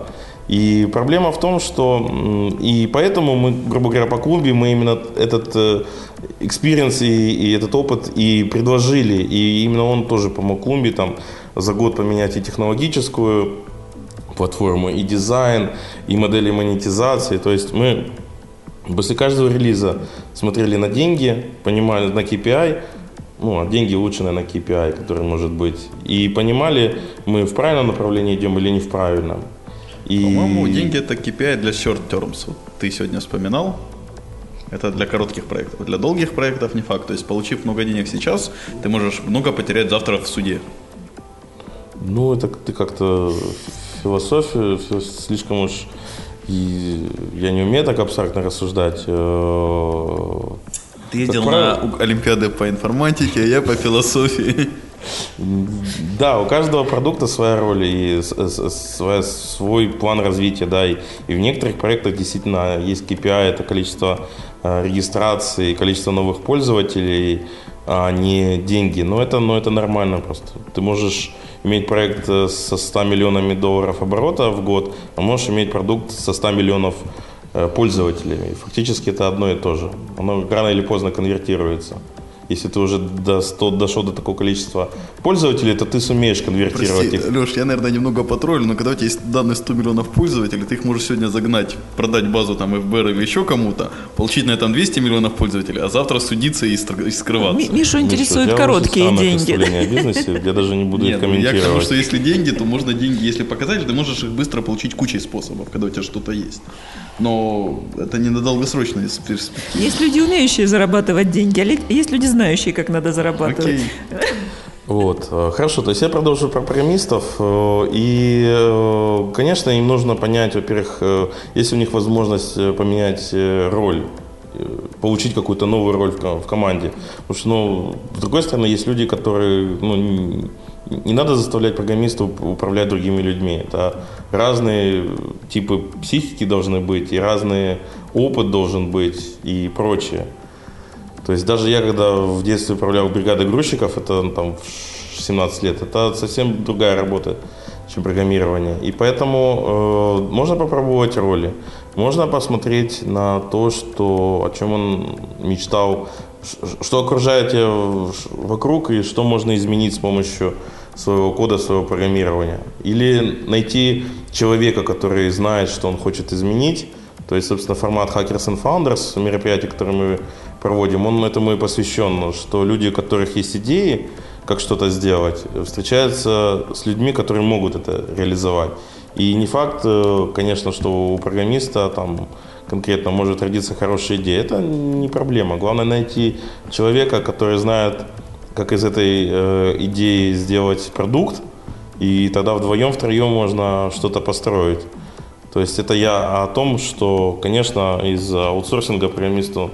И проблема в том, что и поэтому мы, грубо говоря, по клубе мы именно этот experience и, и этот опыт и предложили. И именно он тоже помог клубе там за год поменять и технологическую платформу, и дизайн, и модели монетизации. То есть мы После каждого релиза смотрели на деньги, понимали на KPI, ну, а деньги улучшенные на KPI, который может быть. И понимали, мы в правильном направлении идем или не в правильном. И... По-моему, деньги это KPI для short terms. Вот ты сегодня вспоминал. Это для коротких проектов. Для долгих проектов не факт. То есть, получив много денег сейчас, ты можешь много потерять завтра в суде. Ну, это ты как-то философию слишком уж... И я не умею так абстрактно рассуждать. Э, ты ездил на Олимпиады по информатике, а я по философии. Да, у каждого продукта своя роль и свой, свой план развития, да, и, и в некоторых проектах действительно есть KPI, это количество э, регистрации, количество новых пользователей, а не деньги. Но это, но это нормально просто. Ты можешь иметь проект э, со 100 миллионами долларов оборота в год, а можешь иметь продукт со 100 миллионов Э, пользователями. Фактически это одно и то же. Оно рано или поздно конвертируется. Если ты уже до 100, дошел до такого количества пользователей, то ты сумеешь конвертировать Прости, их. Леш, я, наверное, немного потроллю, но когда у тебя есть данные 100 миллионов пользователей, ты их можешь сегодня загнать, продать базу там ФБР или еще кому-то, получить на этом 200 миллионов пользователей, а завтра судиться и, и скрываться. Мишу интересуют Миша, короткие деньги. о бизнесе, я даже не буду Нет, их комментировать. Я к тому, что если деньги, то можно деньги, если показать, ты можешь их быстро получить кучей способов, когда у тебя что-то есть. Но это не на долгосрочной перспективе. Есть люди, умеющие зарабатывать деньги, а есть люди, знающие, как надо зарабатывать. Вот, э, хорошо, то есть я продолжу про программистов. Э, и, э, конечно, им нужно понять, во-первых, есть у них возможность поменять роль, получить какую-то новую роль в команде. Потому что, ну, с другой стороны, есть люди, которые, ну, не надо заставлять программистов управлять другими людьми. Это разные типы психики должны быть, и разный опыт должен быть, и прочее. То есть даже я, когда в детстве управлял бригадой грузчиков, это ну, там в 17 лет, это совсем другая работа, чем программирование. И поэтому э, можно попробовать роли, можно посмотреть на то, что, о чем он мечтал, что окружает тебя вокруг и что можно изменить с помощью своего кода, своего программирования. Или найти человека, который знает, что он хочет изменить. То есть, собственно, формат Hackers and Founders, мероприятие, которое мы проводим, он этому и посвящен, что люди, у которых есть идеи, как что-то сделать, встречаются с людьми, которые могут это реализовать. И не факт, э, конечно, что у программиста там конкретно может родиться хорошая идея. Это не проблема. Главное найти человека, который знает, как из этой э, идеи сделать продукт, и тогда вдвоем, втроем можно что-то построить. То есть это я о том, что, конечно, из аутсорсинга программисту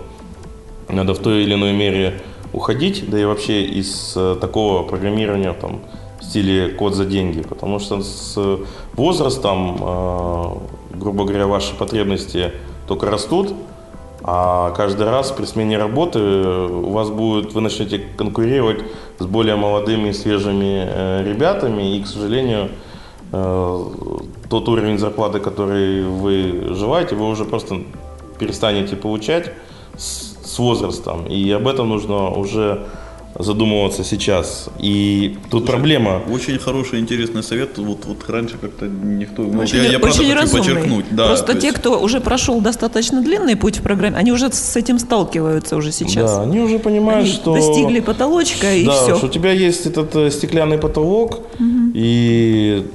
надо в той или иной мере уходить, да и вообще из э, такого программирования там, стиле код за деньги, потому что с возрастом, э, грубо говоря, ваши потребности только растут, а каждый раз при смене работы у вас будет, вы начнете конкурировать с более молодыми, свежими э, ребятами, и, к сожалению, тот уровень зарплаты, который вы желаете, вы уже просто перестанете получать с возрастом. И об этом нужно уже задумываться сейчас. И тут Слушай, проблема. Очень хороший, интересный совет. Вот, вот раньше как-то никто... Ну, очень, я, я очень разумный. подчеркнуть. Да, просто те, есть... кто уже прошел достаточно длинный путь в программе, они уже с этим сталкиваются уже сейчас. Да, они уже понимают, они что... достигли потолочка и да, все. что у тебя есть этот э, стеклянный потолок, угу. и,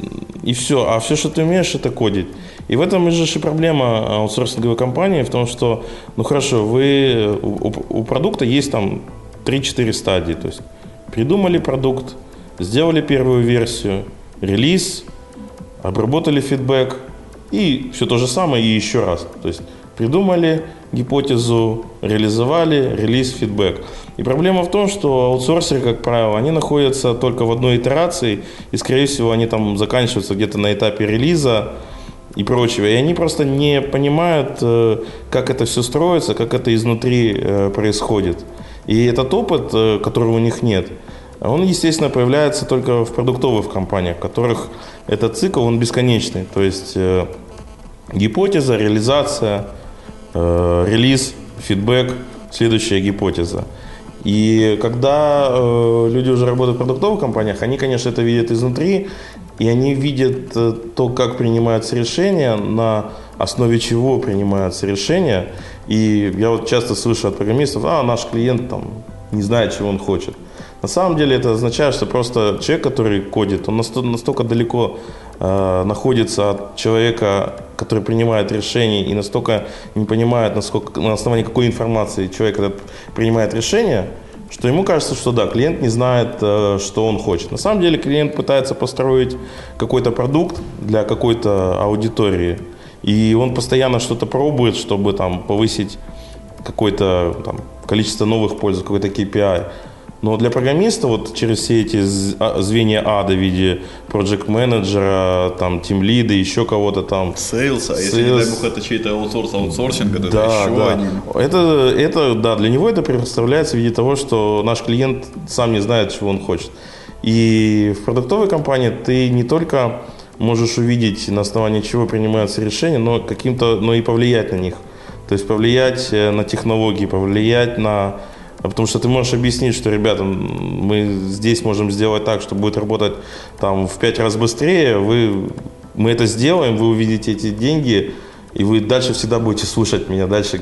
и все. А все, что ты умеешь, это кодить. И в этом же и проблема аутсорсинговой компании, в том, что, ну хорошо, вы, у, у продукта есть там 3-4 стадии. То есть придумали продукт, сделали первую версию, релиз, обработали фидбэк и все то же самое и еще раз. То есть придумали гипотезу, реализовали, релиз, фидбэк. И проблема в том, что аутсорсеры, как правило, они находятся только в одной итерации, и, скорее всего, они там заканчиваются где-то на этапе релиза, и прочего. И они просто не понимают, э, как это все строится, как это изнутри э, происходит. И этот опыт, э, которого у них нет, он, естественно, появляется только в продуктовых компаниях, в которых этот цикл, он бесконечный. То есть гипотеза, реализация, релиз, фидбэк, следующая гипотеза. И когда э, люди уже работают в продуктовых компаниях, они, конечно, это видят изнутри, и они видят э, то, как принимаются решения, на основе чего принимаются решения. И я вот часто слышу от программистов, а наш клиент там не знает, чего он хочет. На самом деле это означает, что просто человек, который кодит, он настолько, далеко э, находится от человека, который принимает решение, и настолько не понимает, насколько, на основании какой информации человек этот принимает решение, что ему кажется, что да, клиент не знает, э, что он хочет. На самом деле клиент пытается построить какой-то продукт для какой-то аудитории, и он постоянно что-то пробует, чтобы там повысить какое-то там, количество новых пользователей, какой-то KPI. Но для программиста вот через все эти а, звенья ада в виде проект менеджера, там, тим лида, еще кого-то там. Сейлс, а если, не дай бог, это чей-то аутсорс, аутсорсинг, это да, еще да. один. Это, это, да, для него это представляется в виде того, что наш клиент сам не знает, чего он хочет. И в продуктовой компании ты не только можешь увидеть, на основании чего принимаются решения, но каким-то, но и повлиять на них. То есть повлиять э, на технологии, повлиять на потому что ты можешь объяснить, что, ребята, мы здесь можем сделать так, что будет работать там в пять раз быстрее, вы, мы это сделаем, вы увидите эти деньги, и вы дальше всегда будете слушать меня дальше,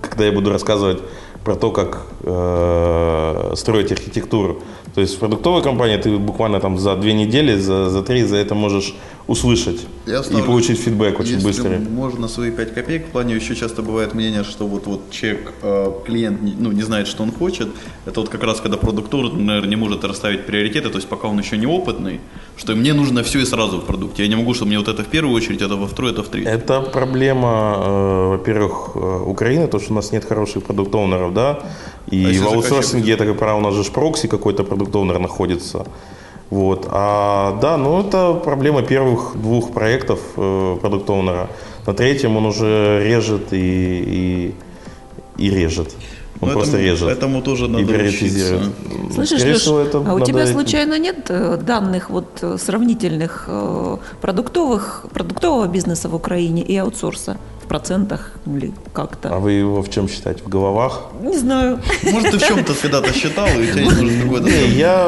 когда я буду рассказывать про то, как э, строить архитектуру. То есть в продуктовой компании ты буквально там за две недели, за, за три за это можешь услышать Я и ставлю, получить фидбэк очень если быстро. можно свои 5 копеек, в плане еще часто бывает мнение, что вот, вот человек, э, клиент ну, не знает, что он хочет. Это вот как раз когда продуктор, наверное, не может расставить приоритеты, то есть пока он еще не опытный, что мне нужно все и сразу в продукте. Я не могу, чтобы мне вот это в первую очередь, это во вторую, это в третью. Это проблема, э, во-первых, э, Украины, то, что у нас нет хороших продукт-оунеров, да, и А в аутсорсинге это, как правило, у нас же прокси какой-то продукт-оунер находится. Вот. А, да, ну это проблема первых двух проектов э, продукт-оунера. На третьем он уже режет и, и, и режет. Он Но просто этому, режет. Этому тоже надо учиться. Слышишь, Скорее Леш, всего, это а у тебя случайно нет э, данных вот э, сравнительных э, продуктовых, продуктового бизнеса в Украине и аутсорса в процентах или А как-то? вы его в чем считаете? В головах? Не знаю. Может, ты в чем-то когда-то считал, и у тебя есть, может, какой-то... Не, я,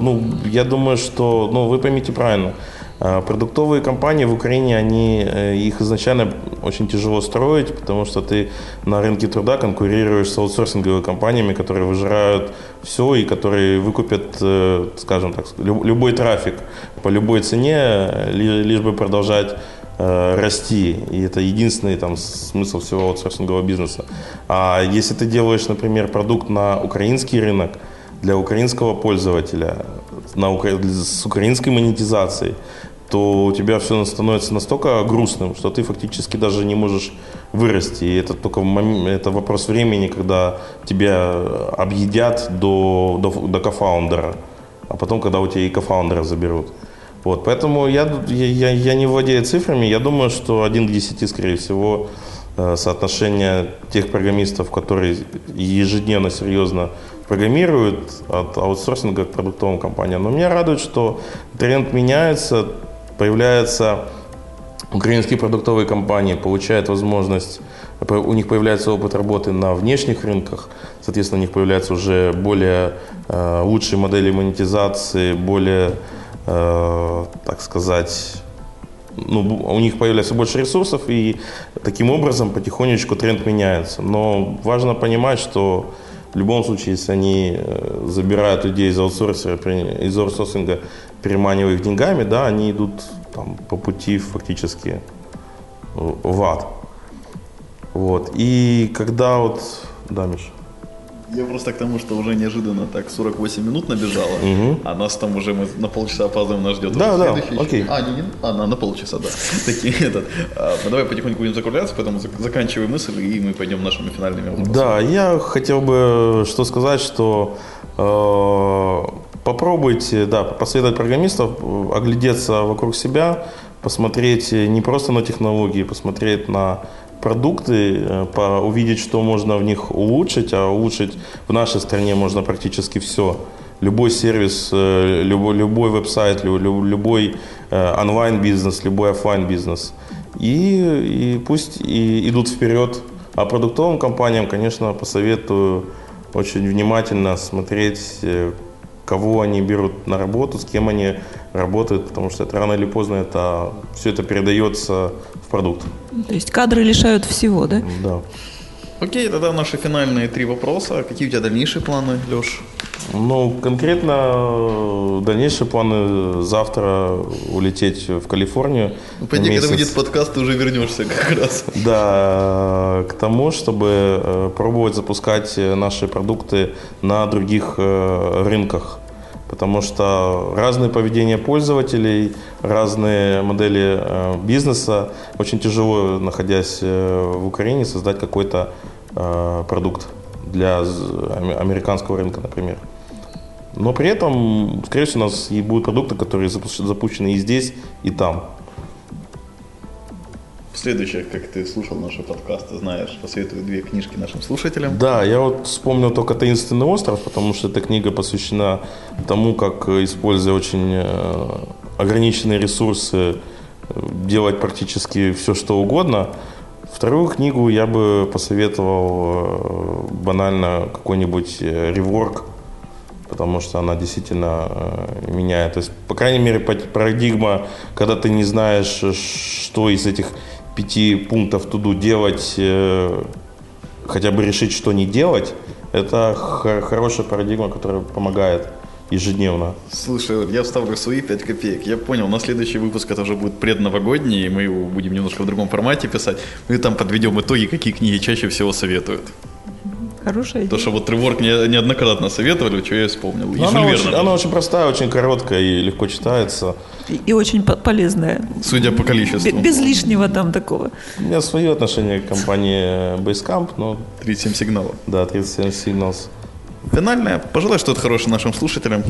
ну, я думаю, что, ну, вы поймите правильно, а, продуктовые компании в Украине, они, э, их изначально очень тяжело строить, потому что ты на рынке труда конкурируешь с аутсорсинговыми компаниями, которые выжирают все и которые выкупят, э, скажем так, лю- любой трафик по любой цене, э, ли- лишь бы продолжать э, расти. И это единственный там, смысл всего аутсорсингового бизнеса. А если ты делаешь, например, продукт на украинский рынок, для украинского пользователя, на, укра- с украинской монетизацией, то у тебя все становится настолько грустным, что ты фактически даже не можешь вырасти. И это только мом- это вопрос времени, когда тебя объедят до, до, до кофаундера, а потом, когда у тебя и кофаундера заберут. Вот, поэтому я, я, я, не владею цифрами, я думаю, что 1 к 10, скорее всего, э, соотношение тех программистов, которые ежедневно серьезно программируют от аутсорсинга к продуктовым компаниям. Но меня радует, что тренд меняется, появляются украинские продуктовые компании, получают возможность, у них появляется опыт работы на внешних рынках, соответственно, у них появляются уже более э, лучшие модели монетизации, более, э, так сказать, ну, у них появляется больше ресурсов, и таким образом потихонечку тренд меняется. Но важно понимать, что в любом случае, если они э, забирают людей из аутсорсера, при- из аутсорсинга, переманивая их деньгами, да, они идут там, по пути фактически в в ад. Вот. И когда вот... Да, Миша? Я просто к тому, что уже неожиданно так 48 минут набежало, а нас там уже мы на полчаса опаздываем, нас ждет Да, да, окей. А, не, не, а, на, на полчаса, да. Такие, этот, а, ну, давай потихоньку будем закругляться, поэтому зак- заканчивай мысль, и мы пойдем нашими финальными вопросами. Да, я хотел бы что сказать, что э, попробуйте, да, последовать программистов, э, оглядеться вокруг себя, посмотреть не просто на технологии, посмотреть на продукты, э, по- увидеть, что можно в них улучшить, а улучшить в нашей стране можно практически все. Любой сервис, э, любой, любой веб-сайт, лю- лю- любой э, онлайн-бизнес, любой офлайн бизнес И, и пусть и идут вперед. А продуктовым компаниям, конечно, посоветую очень внимательно смотреть, кого они берут на работу, с кем они работают, потому что это рано или поздно это, все это передается продукт. То есть кадры лишают всего, да? Да. Окей, тогда наши финальные три вопроса. Какие у тебя дальнейшие планы, Леш? Ну, конкретно э, дальнейшие планы завтра улететь в Калифорнию. Ну, по идее, Месяц. когда выйдет подкаст, ты уже вернешься как раз. Да, к тому, чтобы э, пробовать запускать э, наши продукты на других э, рынках. Потому что разное поведение пользователей, разные модели э, бизнеса. Очень тяжело, находясь э, в Украине, создать какой-то э, продукт для американского рынка, например. Но при этом, скорее всего, у нас и будут продукты, которые запу- запущены и здесь, и там. Следующее, как ты слушал наши подкасты, знаешь, посоветую две книжки нашим слушателям. Да, я вот вспомнил только «Таинственный остров», потому что эта книга посвящена тому, как, э, используя очень э, ограниченные ресурсы, э, делать практически все, что угодно. Вторую книгу я бы посоветовал банально какой-нибудь реворк, потому что она действительно меняет. То есть, по крайней мере, парадигма, когда ты не знаешь, что из этих пяти пунктов туду делать, э, хотя бы решить, что не делать, это хо- хорошая парадигма, которая помогает ежедневно. Слушай, я вставлю свои 5 копеек. Я понял, на следующий выпуск это уже будет предновогодний, и мы его будем немножко в другом формате писать. Мы там подведем итоги, какие книги чаще всего советуют. Хорошая То, идея. что вот Треворк не, неоднократно советовали, что я вспомнил. И она, очень, она очень простая, очень короткая и легко читается. И, и очень по- полезная. Судя по количеству. Бе- Без лишнего там такого. У меня свое отношение к компании Basecamp, но 37 сигналов. да, 37 Signals. Финальное. Пожелай что-то хорошее нашим слушателям.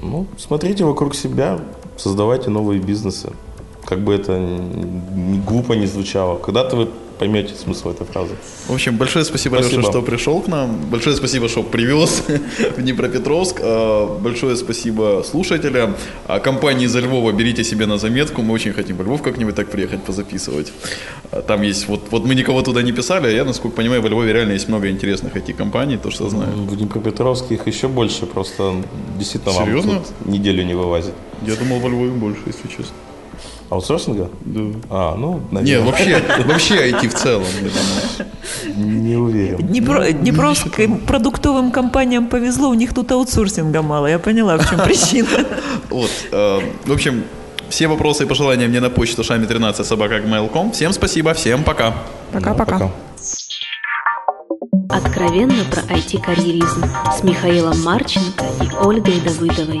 Ну, смотрите вокруг себя, создавайте новые бизнесы. Как бы это ни- глупо не звучало. Когда-то вы поймете смысл этой фразы. В общем, большое спасибо, Спасибо. Леша, что пришел к нам. Большое спасибо, что привез в Днепропетровск. А, Большое спасибо слушателям. А Компании из Львова берите себе на заметку. Мы очень хотим во Львов как-нибудь так приехать, позаписывать. А, Там есть, вот, вот мы никого туда не писали, а я, насколько понимаю, во Львове реально есть много интересных IT-компаний, то, что знаю. В Днепропетровске их еще больше, просто действительно вам Серьезно? тут неделю не вылазит. Я думал, во Львове больше, если честно. Аутсорсинга? Да. А, ну, Не, наверное, вообще, вообще IT в целом, не уверен. Днепро- Днепровским продуктовым компаниям повезло, у них тут аутсорсинга мало. Я поняла, в чем причина. Вот, э, в общем, все вопросы и пожелания мне на почту шами 13 собака Всем спасибо, всем пока. Пока-пока. Откровенно про IT-карьеризм с Михаилом Марченко и Ольгой Давыдовой.